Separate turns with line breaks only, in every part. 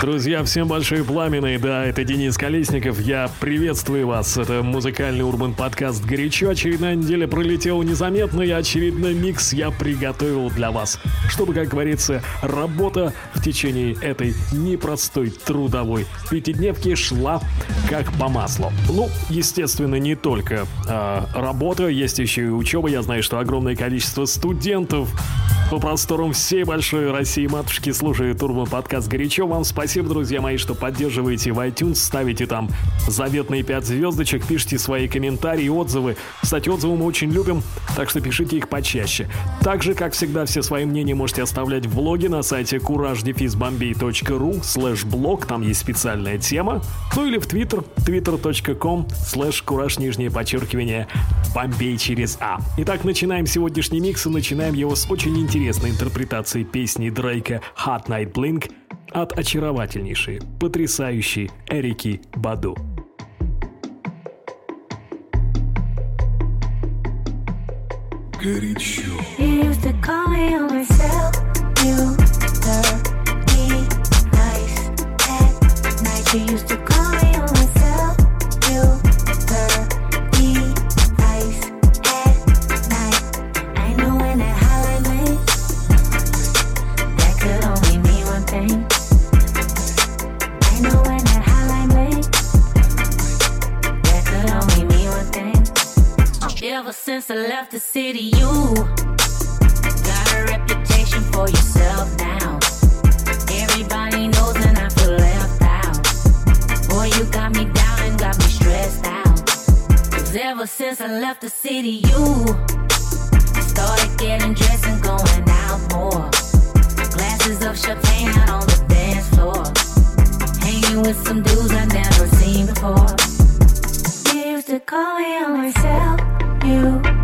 Друзья, всем большой пламенный, да, это Денис Колесников, я приветствую вас, это музыкальный урбан подкаст «Горячо», очередная неделя пролетела незаметно, и очередной микс я приготовил для вас, чтобы, как говорится, работа в течение этой непростой трудовой пятидневки шла как по маслу. Ну, естественно, не только э, работа, есть еще и учеба, я знаю, что огромное количество студентов по просторам всей большой России матушки слушает Урбан подкаст «Горячо». Вам спасибо, друзья мои, что поддерживаете в iTunes, ставите там заветные 5 звездочек, пишите свои комментарии, отзывы. Кстати, отзывы мы очень любим, так что пишите их почаще. Также, как всегда, все свои мнения можете оставлять в блоге на сайте courage-bombay.ru слэш блог, там есть специальная тема, ну или в Twitter, twitter.com слэш courage нижнее подчеркивание Бомбей через А. Итак, начинаем сегодняшний микс и начинаем его с очень интересной интерпретации песни Дрейка «Hot Night Blink» от очаровательнейшей, потрясающей Эрики Баду.
Горячо. You used to call me on myself, you dirty nice at night. You used to call
Ever since I left the city, you got a reputation for yourself now. Everybody knows and I feel left out. Boy, you got me down and got me stressed out. Cause ever since I left the city, you started getting dressed and going out more. Glasses of champagne out on the dance floor. Hanging with some dudes I never seen before. Used to call me on myself you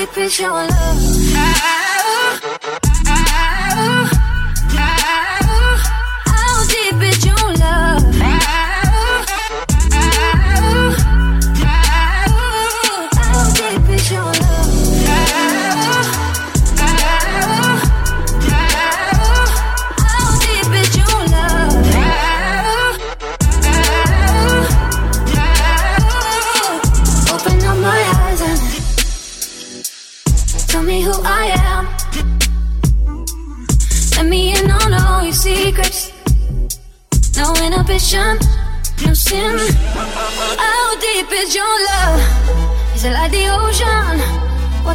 Deep is your love?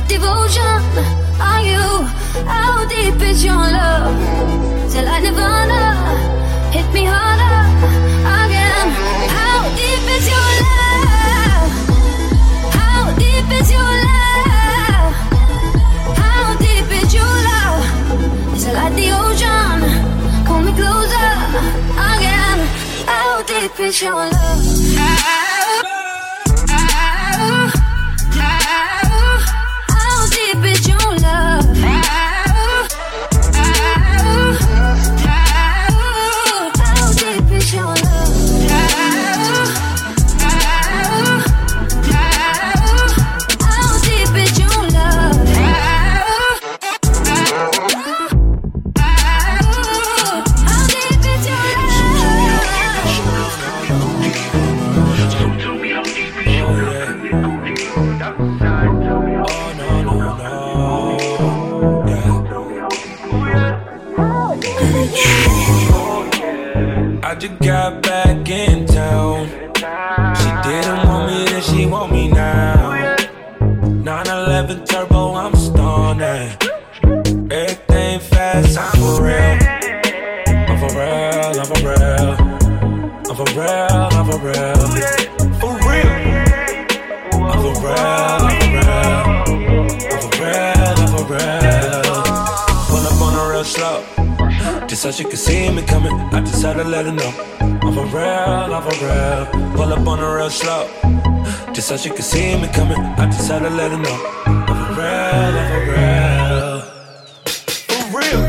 Devotion are you? How deep is your love? It like Nirvana? Hit me harder again. How deep is your love? How deep is your love? How deep is your love? Like the ocean? Pull me closer again. How deep is your love? I
just got back in town. She didn't want me, then she want me now. 911 turbo, I'm stunning. Everything fast, I'm for real. I'm for real, I'm for real. I'm for real, I'm for real. Just so she could see me coming, I just had to let her know. I'm for real, I'm for real. Pull up on her real slow. Just so she could see me coming, I just had to let her know. I'm for real, I'm for real. For real.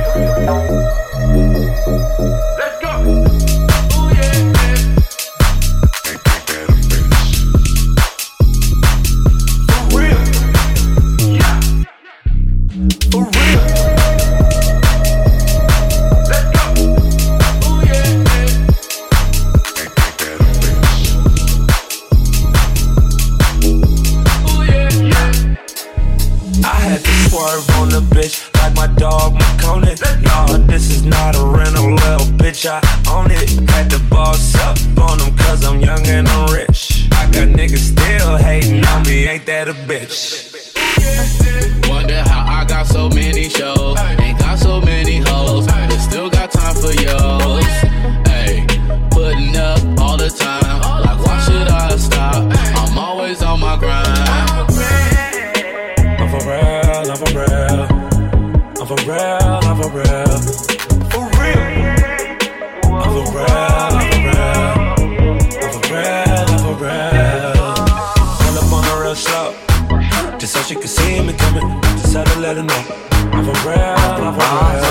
Coming. Just had to let know. I'm for real, I'm for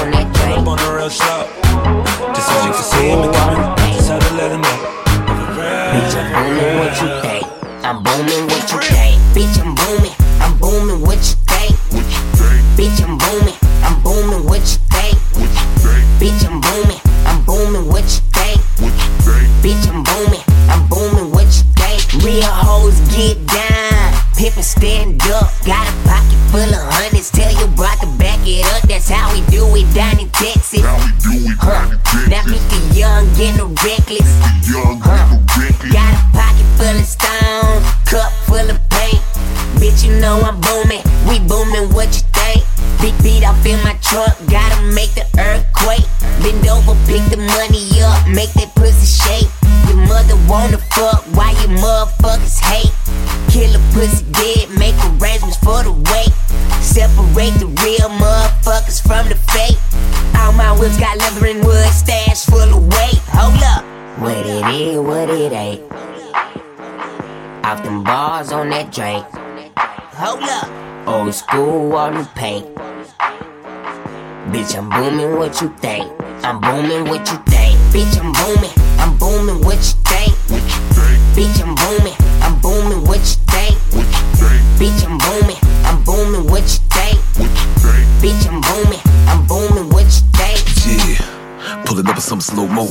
real. Pull up on her real. Just so she could see coming. Just had to let know. I'm for real,
Bitch, I'm booming what you think. I'm booming what you think. Bitch, I'm booming. I'm booming what you think. Bitch, I'm booming. I'm booming what you think. Bitch, I'm booming. I'm booming what you think. Bitch, I'm booming. I'm booming what you. Real hoes get down. Pimpin' stand up. Got That's how we do it. Huh. Now meet the young getting reckless.
Young
Huh.
nigga reckless.
Got a pocket full of stones, cup full of paint. Bitch, you know I'm booming. We booming, what you think? Big beat off in my trunk, bars on that drink. Hold up. Old school on the paint. Bitch, I'm booming, what you think? I'm booming, what you think? Bitch, I'm booming, I'm booming, what you think?
What you think?
Bitch, I'm booming, I'm booming, what you think?
What you think?
Bitch, I'm booming,
up with some slow mo.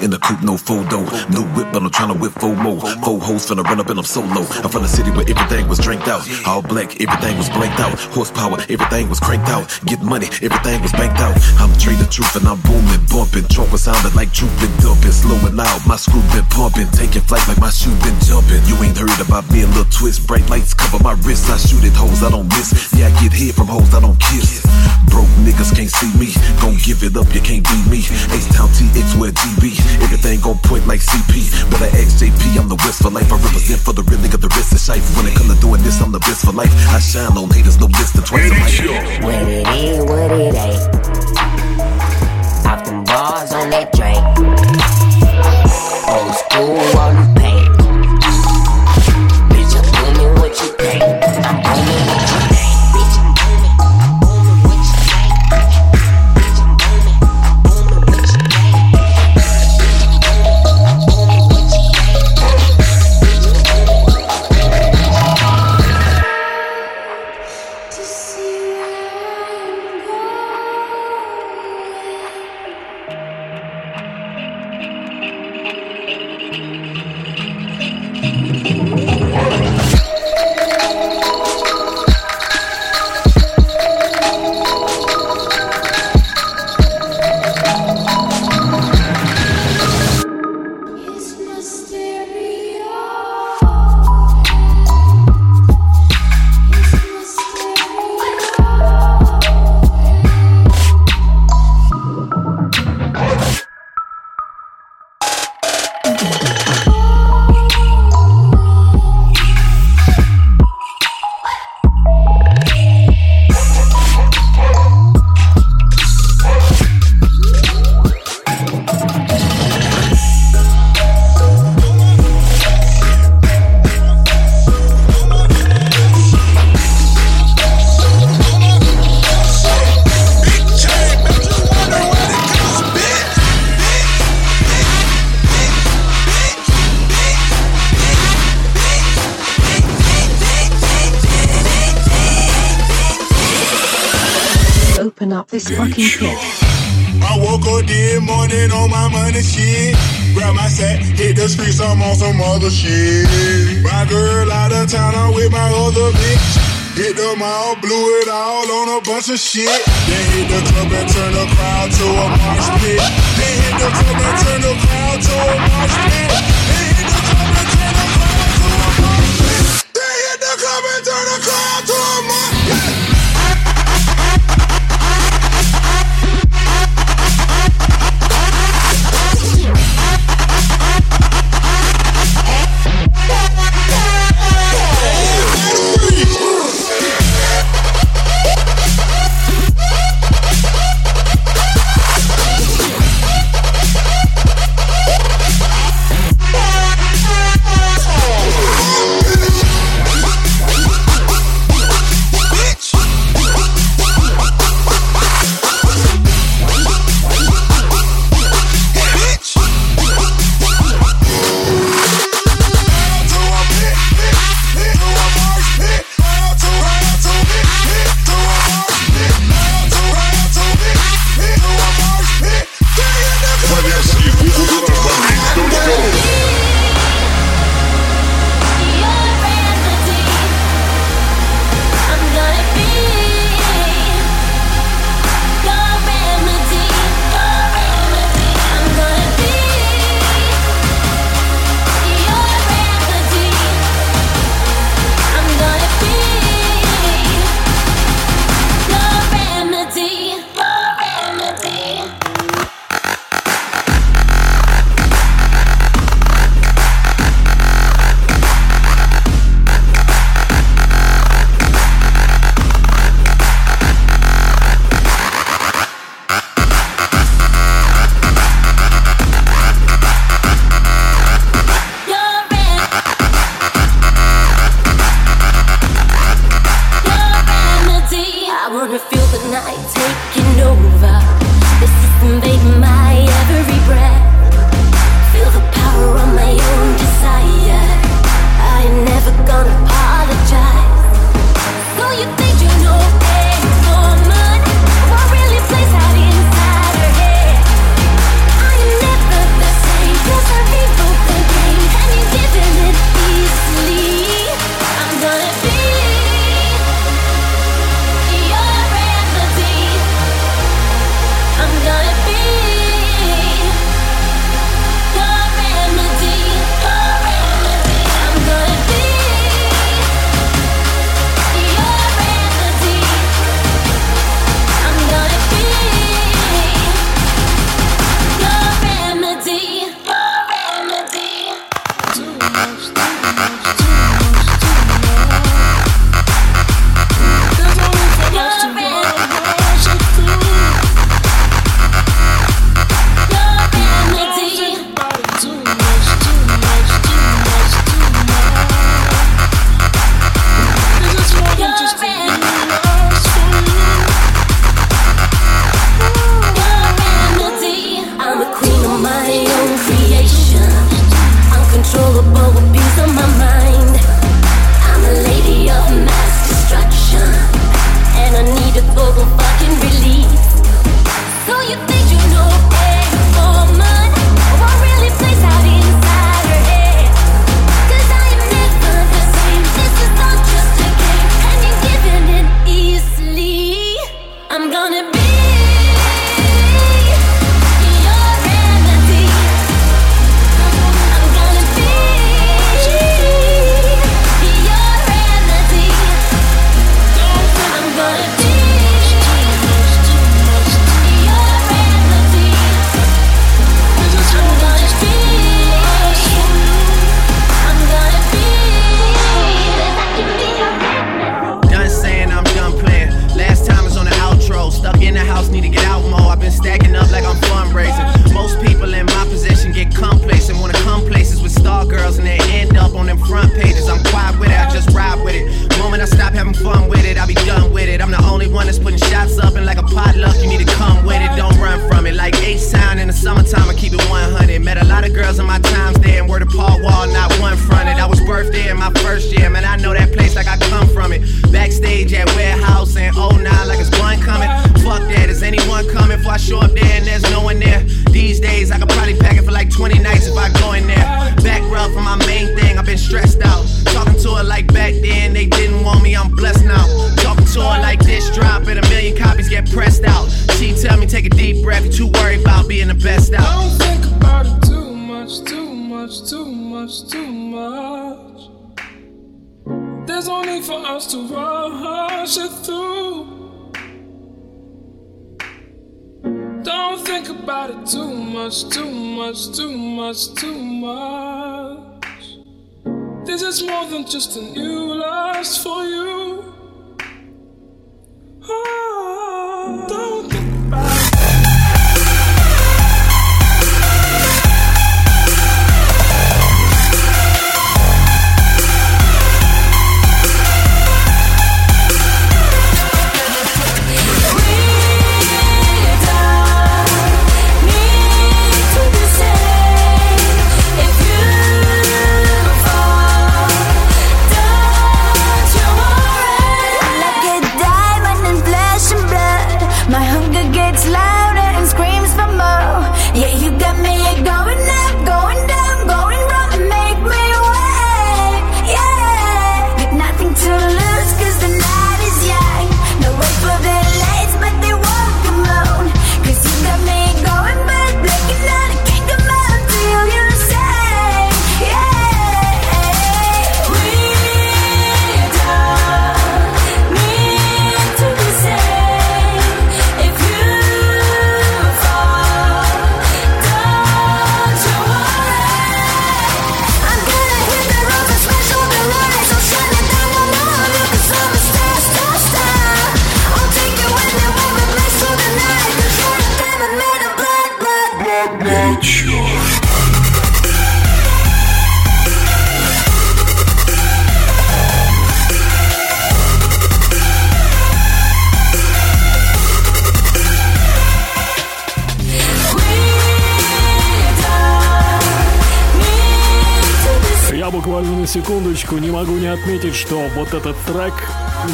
In the coupe, no photo. New whip, but I'm tryna whip four more. Four hoes finna run up and I'm solo. I'm from the city where everything was drank out. All black, everything was blanked out. Horsepower, everything was cranked out. Get money, everything was banked out. I'm trading truth and I'm booming, bumping. Was sounding like truth been dumping. Slowing out, my screw been pumping. Taking flight like my shoe been jumping. You ain't heard about me, a little twist. Bright lights cover my wrists. I shoot at hoes, I don't miss. Yeah, I get hit from hoes, I don't kiss. Broke niggas can't see me. Gon' give it up, you can't beat me. H Town TX where DB. Everything gon' point like CP. But I ask JP, I'm the West for life. I represent for the real nigga, the rest is shite. When it come to doing this, I'm the best for life. I shine on haters, no less than twice a
Get
life.
your
What it is, what it ain't. Off them bars on that drink. Old school on the paint.
Open up this fucking pit.
I woke up this morning on my money shit. Grab my sack, hit the streets, I'm on some other shit. My girl out of town, I'm with my other bitch. Hit the mall, blew it all on a bunch of shit. Then hit the club and turn the crowd to a mosh pit. Then hit the club and turn the crowd to a mosh pit.
Much, too much, too much. This is more than just a new lust for you.
Отметить, что вот этот трек,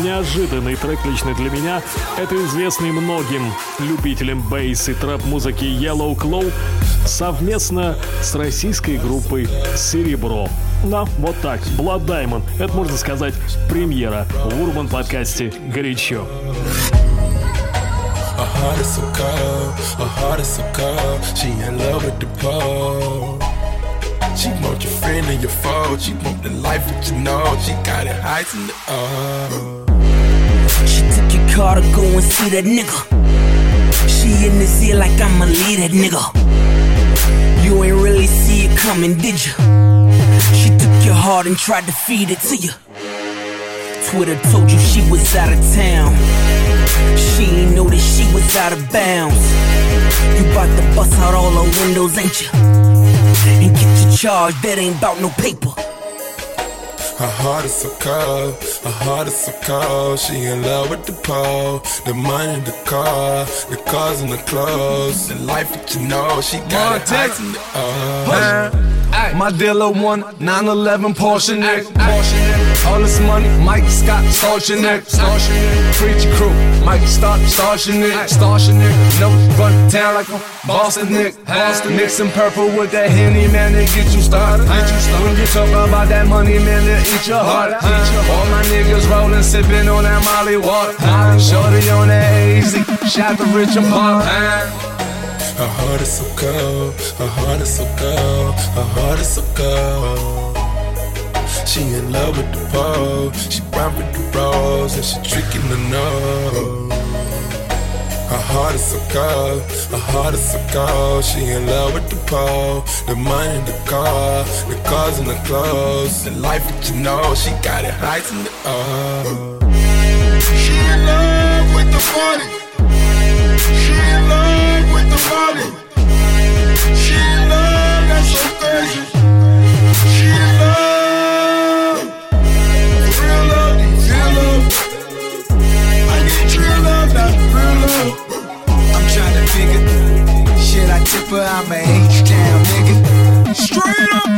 неожиданный трек лично для меня, это известный многим любителям бейс и трэп-музыки Yellow Claw совместно с российской группой «Серебро». Да, вот так, Blood Diamond. Это, можно сказать, премьера в Урбан подкасте «Горячо».
Her heart is so cold, her heart is so cold. She in love with the pole. She want your friend and your foe. She want the life that you know. She got it heights in the oh.
She took your car to go and see that nigga. She in this ear like I'ma lead that nigga. You ain't really see it coming, did you? She took your heart and tried to feed it to you. Twitter told you she was out of town. She ain't know that she was out of bounds. You bout to bust out all her windows, ain't you? And get your charge, that ain't bout no paper.
Her heart is so cold, her heart is so cold. She in love with the pole, the money, the car, the cars and the clothes, the life that you know. She got it heights in the oh.
My dealer won 911 Porsche neck. All this money, Mike Scott, Starchin' neck. Preacher crew, Mike Stop, Starchin' neck. Starchin' neck. Never run town like a Boston Nick. Boston mixing purple with that Henny, man, they get you started. When you talk about that money, man, they eat your heart. All my niggas rolling, sipping on that Molly water. Shorty on that AZ, shot the rich apart.
Her heart is so cold, her heart is so cold, her heart is so cold. She in love with the pole, she brown with the rose, and she tricking the nose. Her heart is so cold, her heart is so cold. She in love with the pole, the money, the car, the cars and the clothes, the life that you know. She got it heights in the oh.
She in love with the money. She in love with the money. She in love, that's so crazy. She in love. but
I'm a H-Town nigga.
Straight up.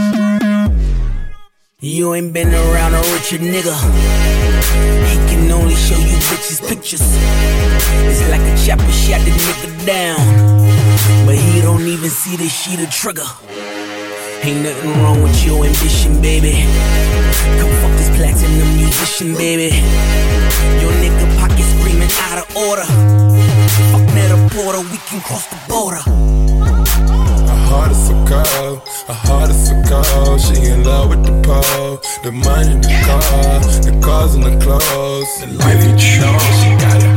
You ain't been around a richer nigga. He can only show you bitches pictures. It's like a chopper shot the nigga down. But he don't even see the sheet of trigger. Ain't nothing wrong with your ambition, baby. Come fuck this platinum musician, baby. Your nigga pocket screaming out of order. Fuck that a we can cross the border
heart is so cold, her heart is so cold. She in love with the pole, the money, the car, the cars and the clothes. And life, you she got it.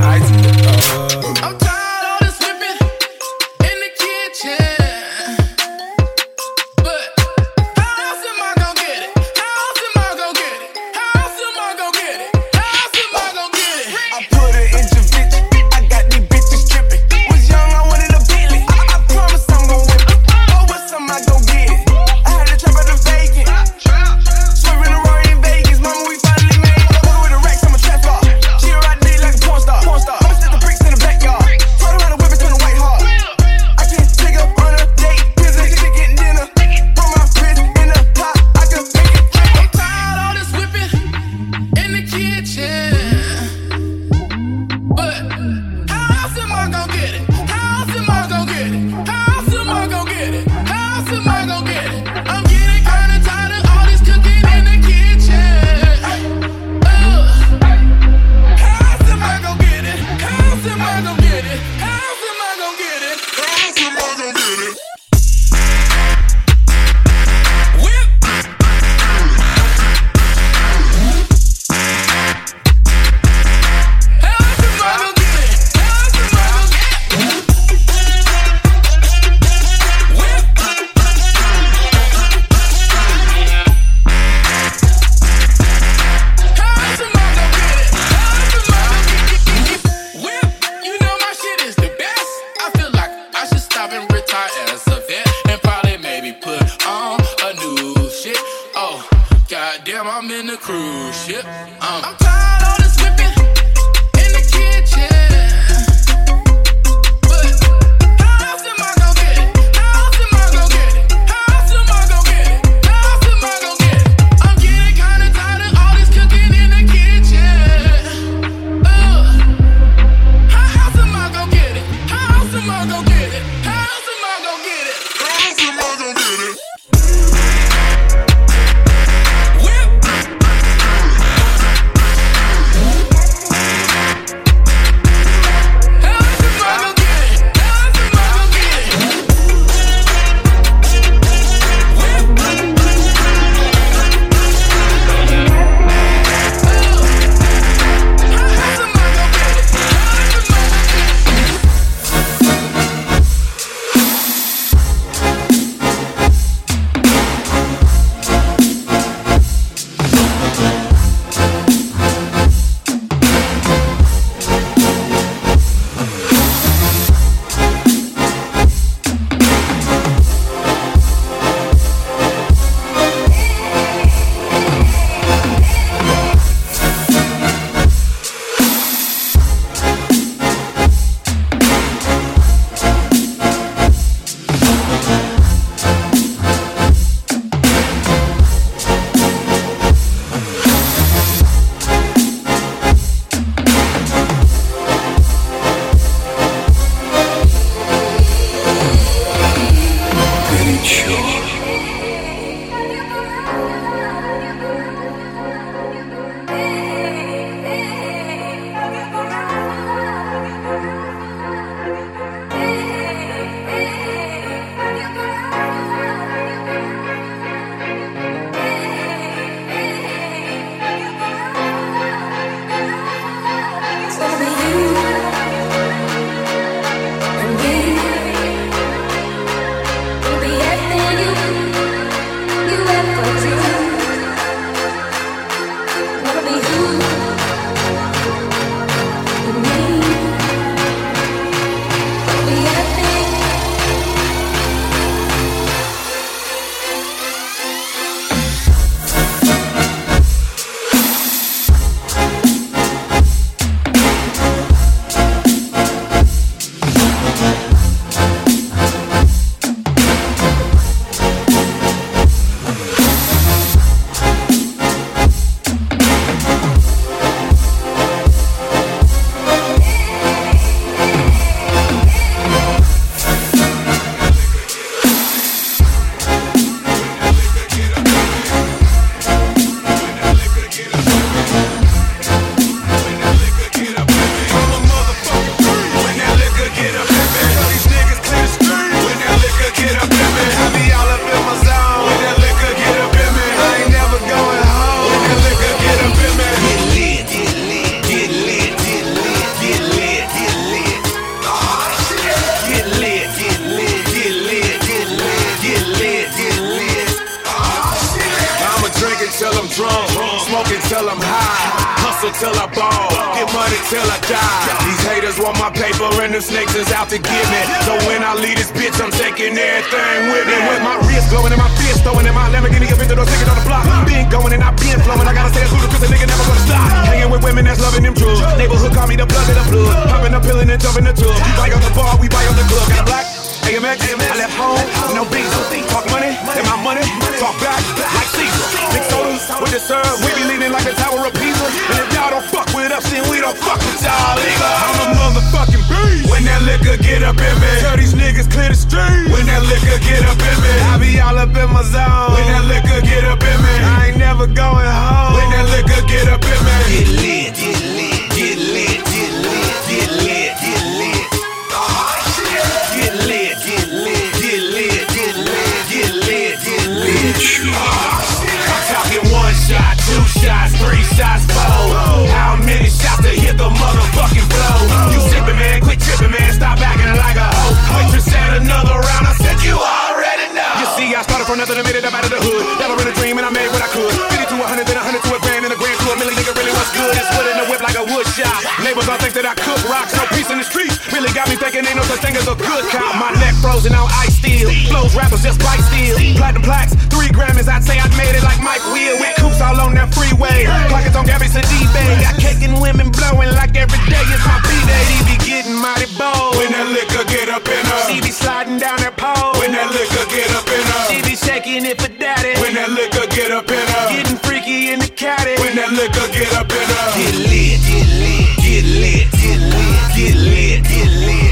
Frozen on ice steel. Flows rappers just bite steel. Platinum plaques, three Grammys, I'd say I'd made it like Mike Will. With coops all on that freeway. Pockets on Gabby Bay. Got cake and women blowing like every day is my B-Day. He be getting mighty bold. When that liquor get up in her. She be sliding down that pole. When that liquor get up in her. She be shaking it for daddy. When that liquor get up in her. Getting freaky in the caddy. When that liquor get up in her. Get lit, get lit, get lit, get lit, get lit, get lit.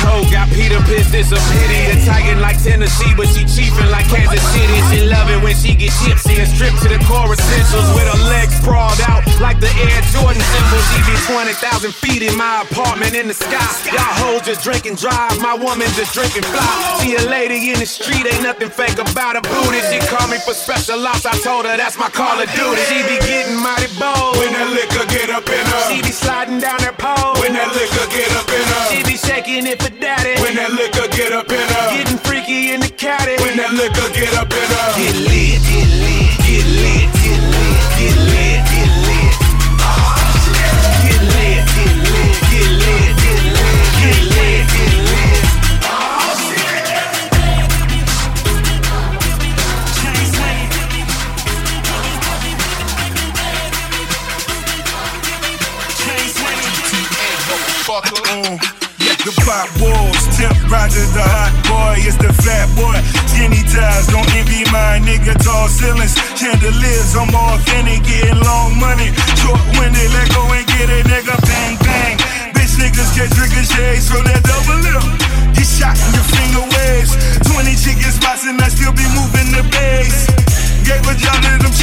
Coat, Peter pissed, it's a pity. Italian like Tennessee, but she chiefin' like Kansas City. She love it when she get gypsy and stripped to the core essentials with her legs sprawled out like the Air Jordan symbol. She be 20,000 feet in my apartment in the sky. Y'all hoes just drinking drive, my woman just drinking fly. See a lady in the street, ain't nothing fake about her booty. She call me for special ops, I told her that's my call of duty. She be getting mighty bold when that liquor get up in her. She be sliding down that pole when that liquor get up in her. She be shaking it for daddy when that liquor get up in her. Getting freaky in the caddy when that liquor get up in her. Get lit, get lit, get lit, get lit, get lit, get lit. Get lit, get lit, get lit, get lit, get lit, get lit.
Mm. The pop walls, temp Roger the hot boy, it's the fat boy. Skinny ties, don't envy my nigga. Tall ceilings, chandeliers, I'm authentic, getting long money. Short winded, let go and get it, nigga. Bang bang. Bitch niggas get ricochets from that double lip. Get shot in your finger waves. 20 chicken spots I still be moving the base. Gave a job to them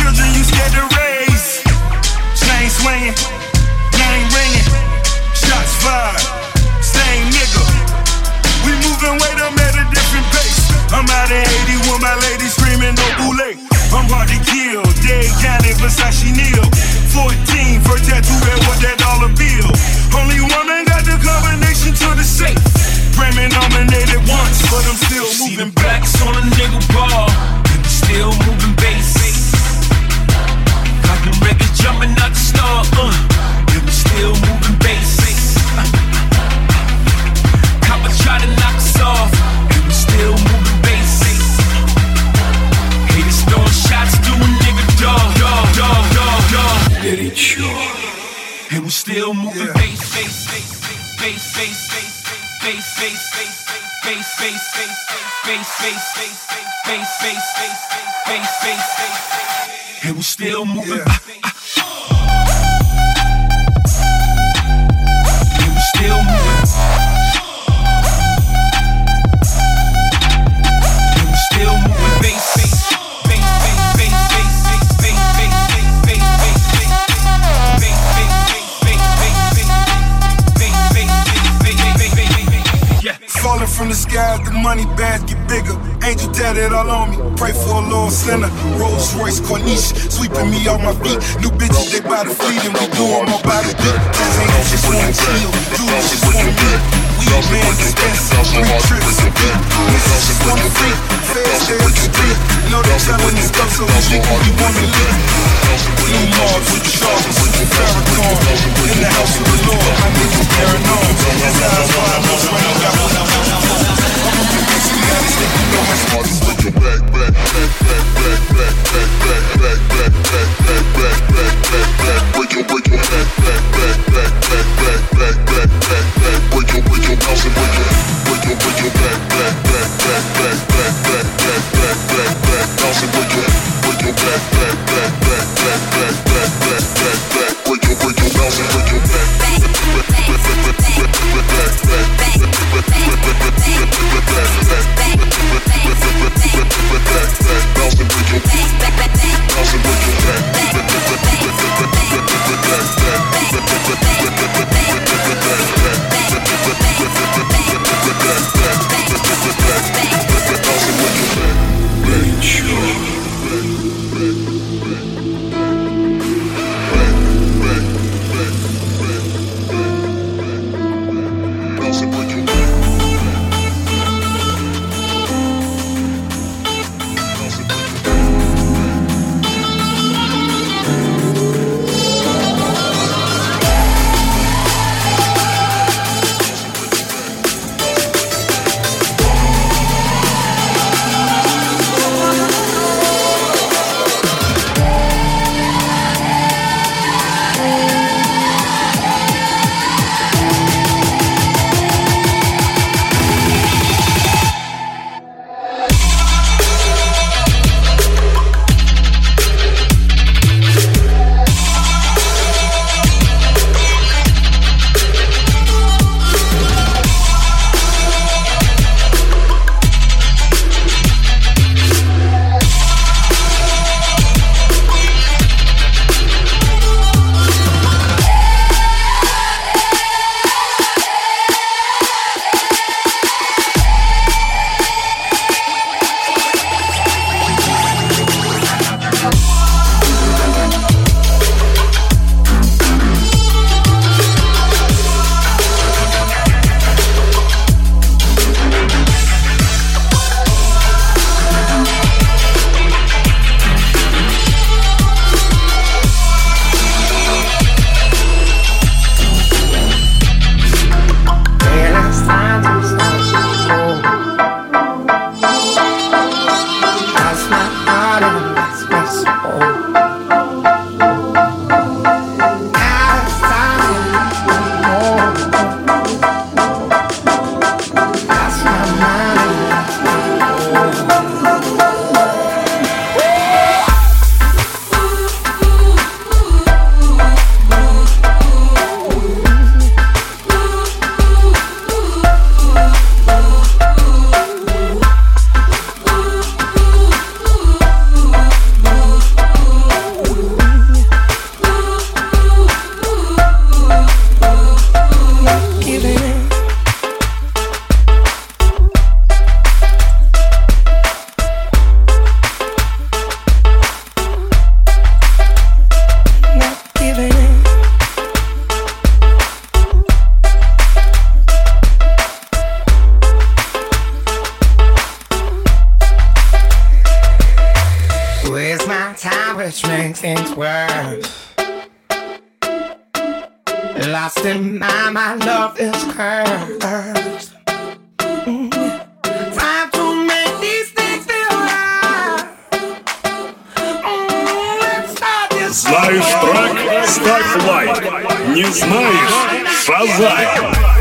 Знаешь трек? Ставь лайк. Не знаешь? Шазай.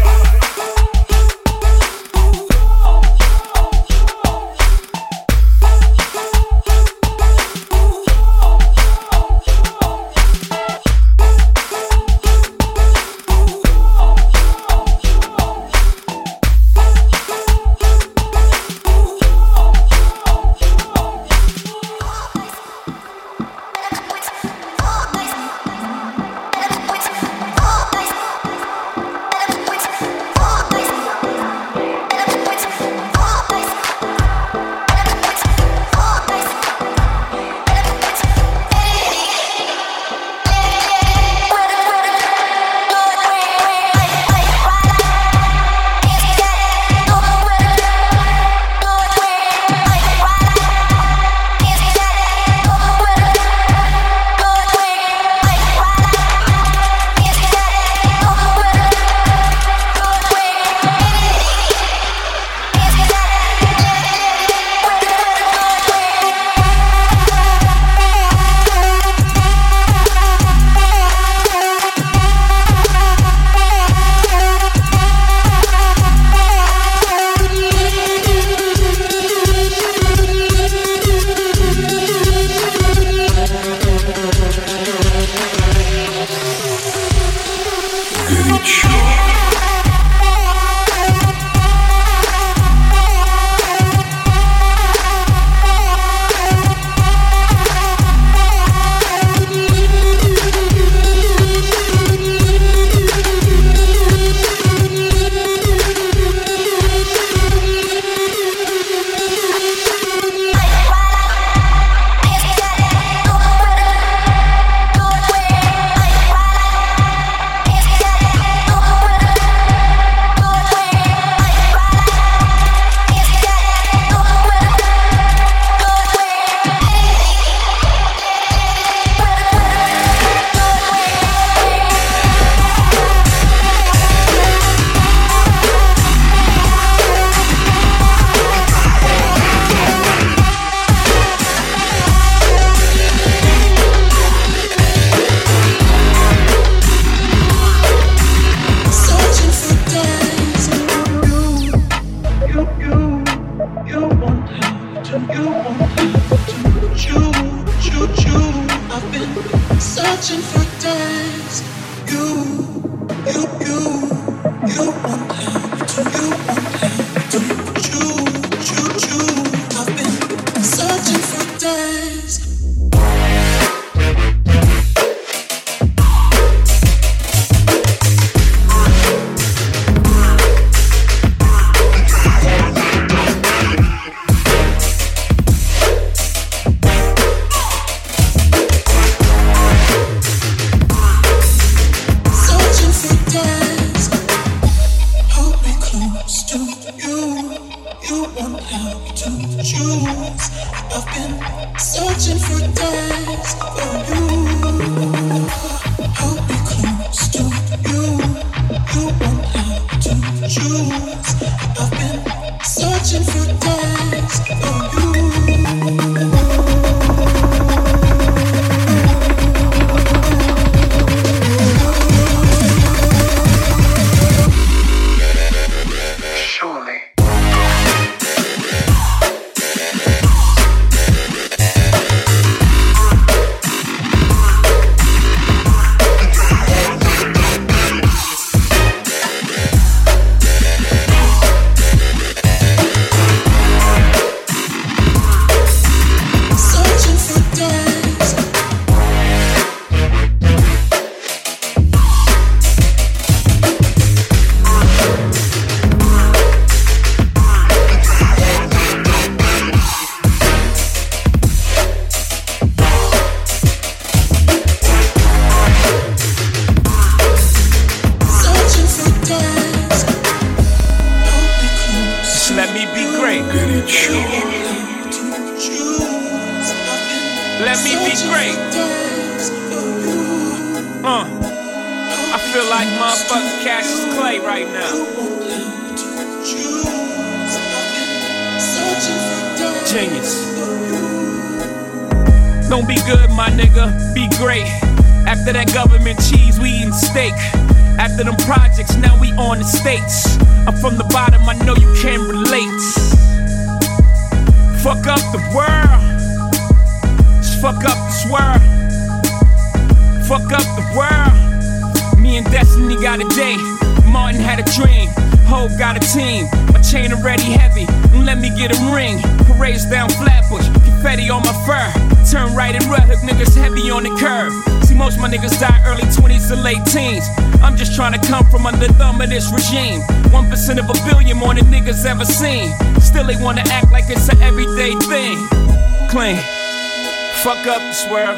swear.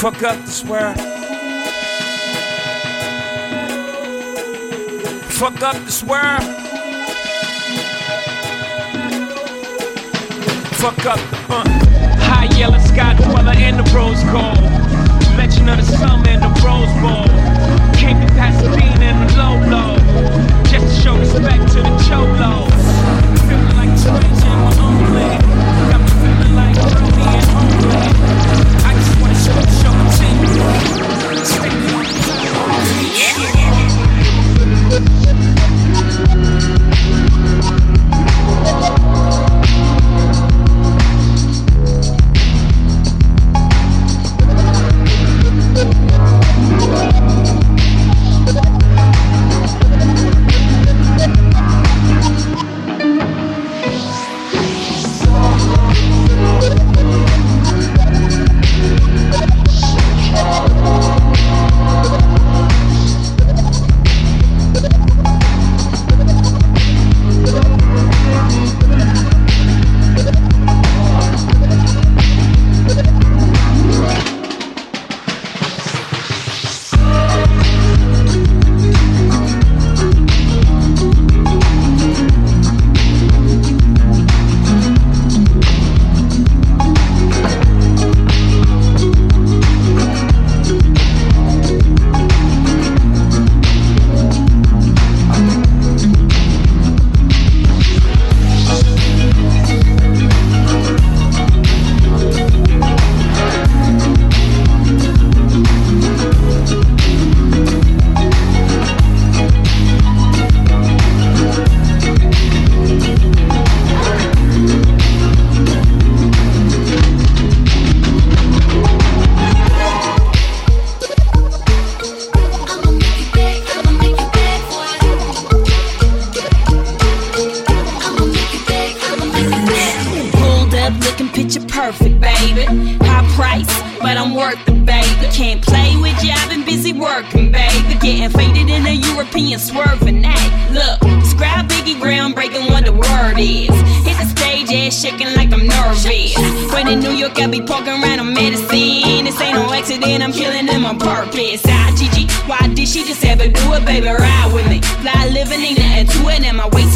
Fuck up the swear. Fuck up the swear. Fuck up the. Uh. High yellow sky dweller in the rose gold. Mention of the summer and the rose bowl. Came to Pasadena in the low low. Show respect to the cholo. Feeling like strange feeling like and. I just wanna show,
the. Yeah. I be poking around on medicine. This ain't no accident, I'm killing them on purpose. I, why did she just ever do it, baby? Ride with me. Fly living, ain't nothing to it, and my
weight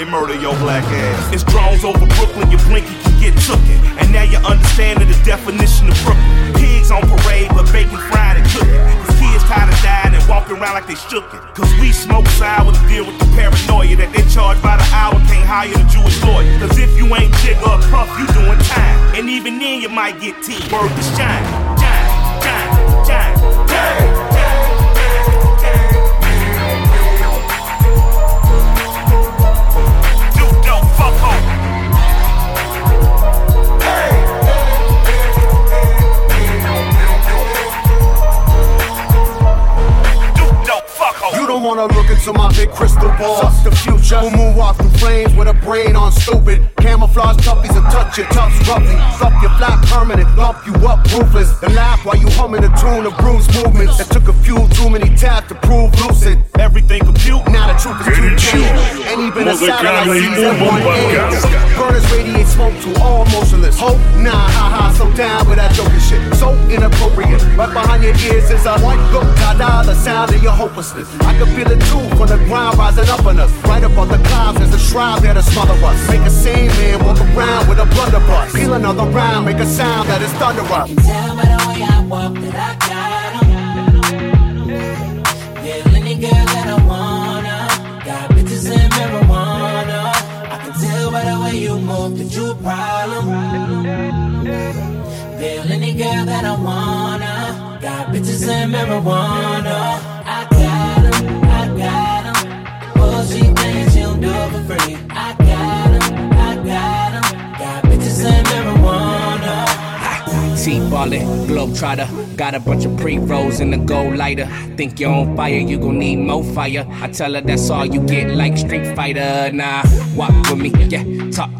they murder. Can it
too from the ground rising up on us. Right above the clouds, there's a shroud there to smother us. Make a scene, man, walk around with a blunderbuss. Peel another round, make a sound that is thunderous.
Tell by the way I walk that I got can the you that you a problem. Feel any girl that I wanna. Got bitches and marijuana.
T-ballin', globe trotter. Got a bunch of pre-rolls in the gold lighter. Think you're on fire, you gon' need more fire. I tell her that's all you get, like Street Fighter. Nah, walk with me, yeah, talk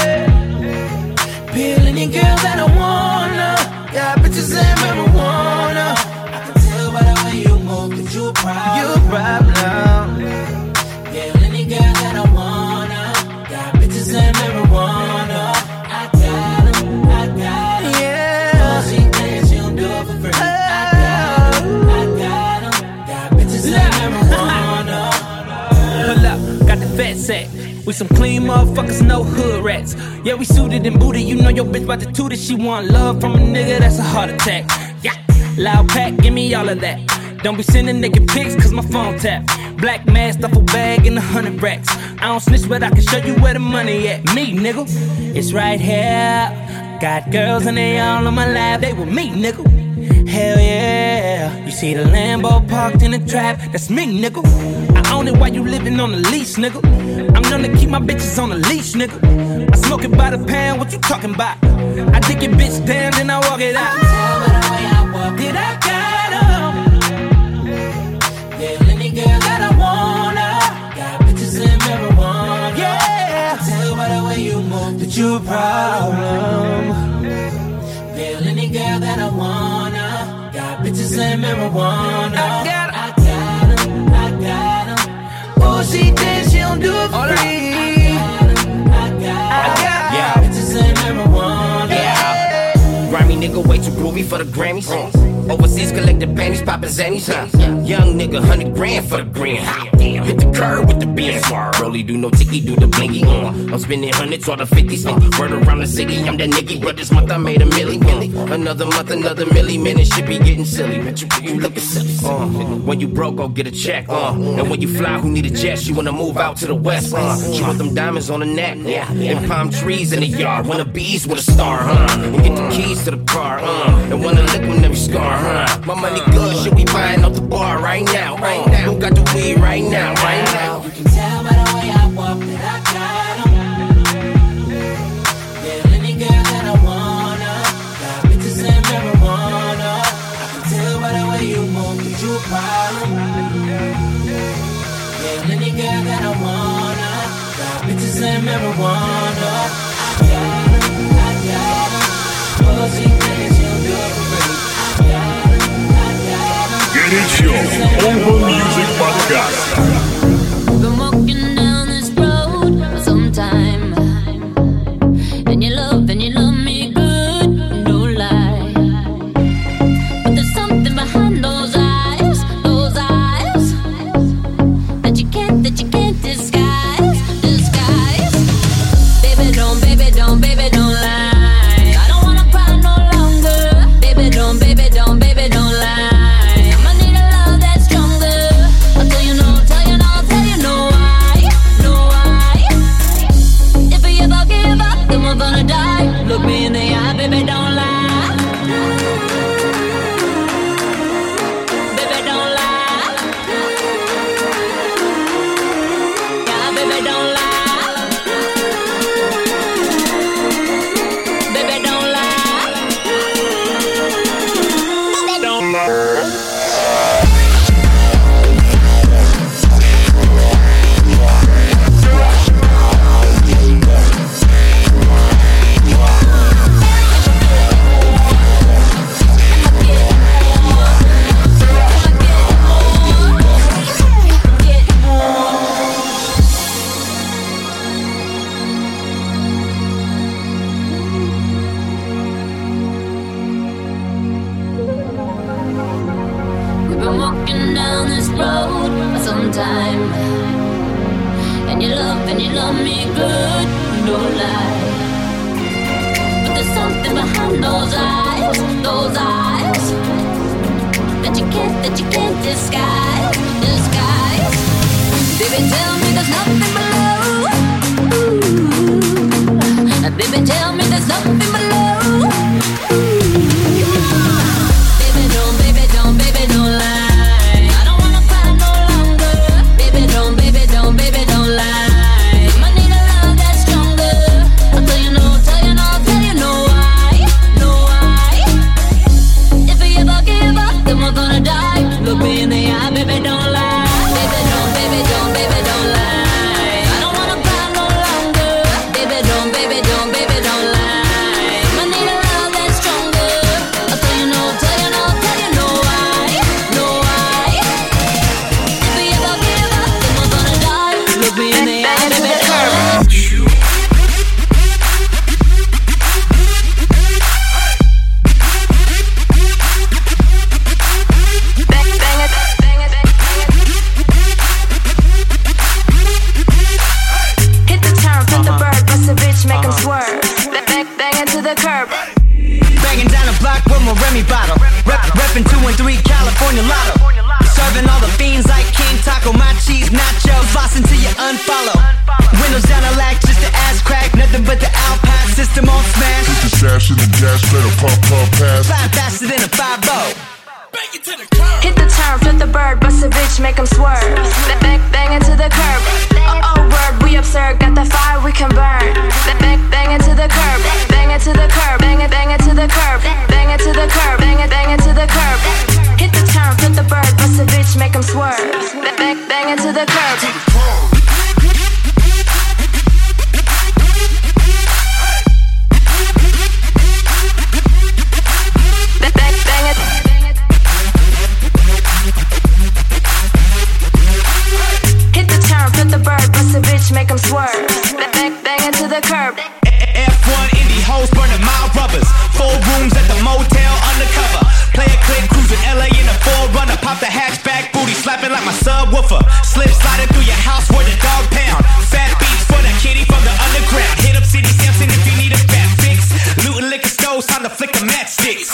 Peel any girl that I wanna. Got bitches and marijuana. I can tell by the way you move that you a problem. You a problem. Peel any girl that I
We some clean motherfuckers, no hood rats. Yeah, we suited and booted. You know your bitch about to toot it. She want love from a nigga, that's a heart attack. Yeah, loud pack, give me all of that. Don't be sending naked pics, cause my phone tap. Black mask, duffel bag, and a hundred racks. I don't snitch, but I can show you where the money at. Me, nigga, it's right here. Got girls and they all on my lap, they with me, nigga. Hell yeah. You see the Lambo parked in the trap, that's me, nigga. I own it while you living on the lease, nigga. I'm to keep my bitches on the leash, nigga. I smoke it by the pound, what you talking about? I dig your bitch down, then I walk it out.
Did I got 'em? Feel any girl that I wanna. Got bitches and marijuana. Yeah. I tell by the way you move that you a problem. Feel any girl that I wanna. Got bitches and marijuana. Oh, she thinks she don't do it for free.
Nigga way too groovy for the Grammys. Overseas collecting panties, popping zannies. Huh? Young nigga, hundred grand for the grand. Hit the curb with the Benz. Rolly do no ticky, do the blinky. Uh. I'm spending hundreds or the fifties. Uh. Word around the city, I'm that nigga. But this month I made a milli, milli. Another month, another milli. Man, this shit be getting silly. You, silly. Uh. When you broke, go get a check. Uh. And when you fly, who need a jet? She wanna move out to the west. Uh. She want them diamonds on the neck. Yeah. And palm trees in the yard. Wanna bees with a star, huh? And get the keys to the car, uh. And wanna lick when every scar, huh? My money good, shit we buying off the bar right now, right now. Who got the weed right now, right now?
You can tell by the way I walk that I got any that I wanna. Got bitches and marijuana. Can tell by the way you move you a problem. Any that I wanna. Got bitches and marijuana.
Tell
me there's nothing
Slip sliding through your house where the dog pound. Fat beats for the kitty from the underground. Hit up City Sampson if you need a fat fix. Looting liquor stores, time to flick the matchsticks.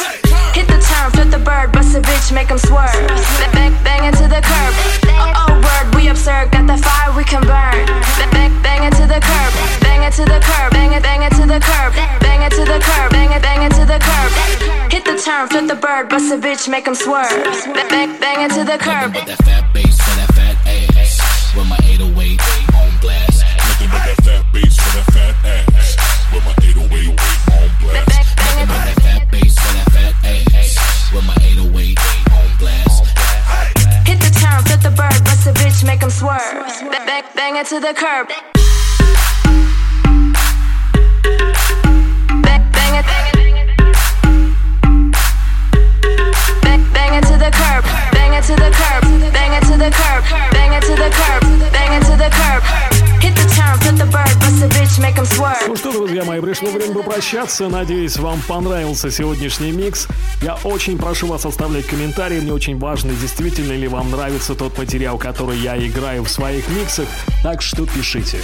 Hit the turn, flip the bird, bust a bitch, make him swerve. Bang, bang, bang it to the curb. Oh, oh, word, we absurd, got the fire we can burn. Bang, bang, bang it to the curb. Bang it to the curb. Bang it, bang it to the curb. Bang it to the curb. Bang it, bang it to the curb. Hit the turn, flip the bird, bust a bitch, make him swerve. Bang, bang, bang it to the curb.
But that fat bass for that fat
bang it to the curb.
Ну что, друзья мои, пришло время попрощаться. Надеюсь, вам понравился сегодняшний микс. Я очень прошу вас оставлять комментарии. Мне очень важно, действительно ли вам нравится тот материал, который я играю в своих миксах. Так что пишите.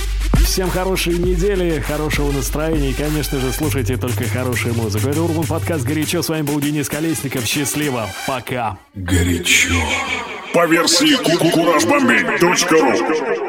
Всем хорошей недели, хорошего настроения и, конечно же, слушайте только хорошую музыку. Это Урбан Подкаст «Горячо». С вами был Денис Колесников. Счастливо. Пока.
Горячо.
По версии
куражбомбей.ру